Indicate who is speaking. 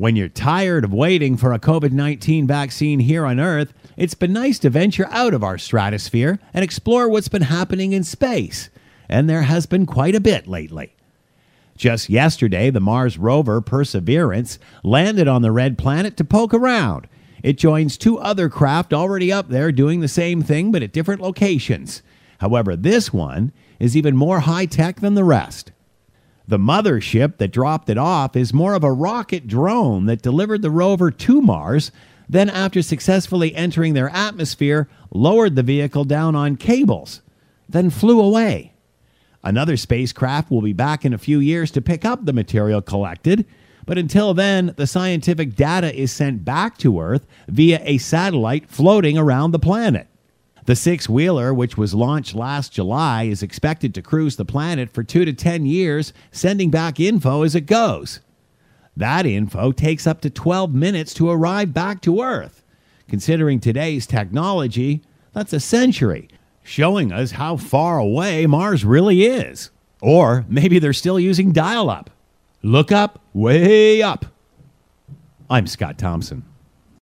Speaker 1: When you're tired of waiting for a COVID 19 vaccine here on Earth, it's been nice to venture out of our stratosphere and explore what's been happening in space. And there has been quite a bit lately. Just yesterday, the Mars rover Perseverance landed on the red planet to poke around. It joins two other craft already up there doing the same thing but at different locations. However, this one is even more high tech than the rest. The mothership that dropped it off is more of a rocket drone that delivered the rover to Mars, then, after successfully entering their atmosphere, lowered the vehicle down on cables, then flew away. Another spacecraft will be back in a few years to pick up the material collected, but until then, the scientific data is sent back to Earth via a satellite floating around the planet. The six wheeler, which was launched last July, is expected to cruise the planet for two to 10 years, sending back info as it goes. That info takes up to 12 minutes to arrive back to Earth. Considering today's technology, that's a century, showing us how far away Mars really is. Or maybe they're still using dial up. Look up, way up. I'm Scott Thompson.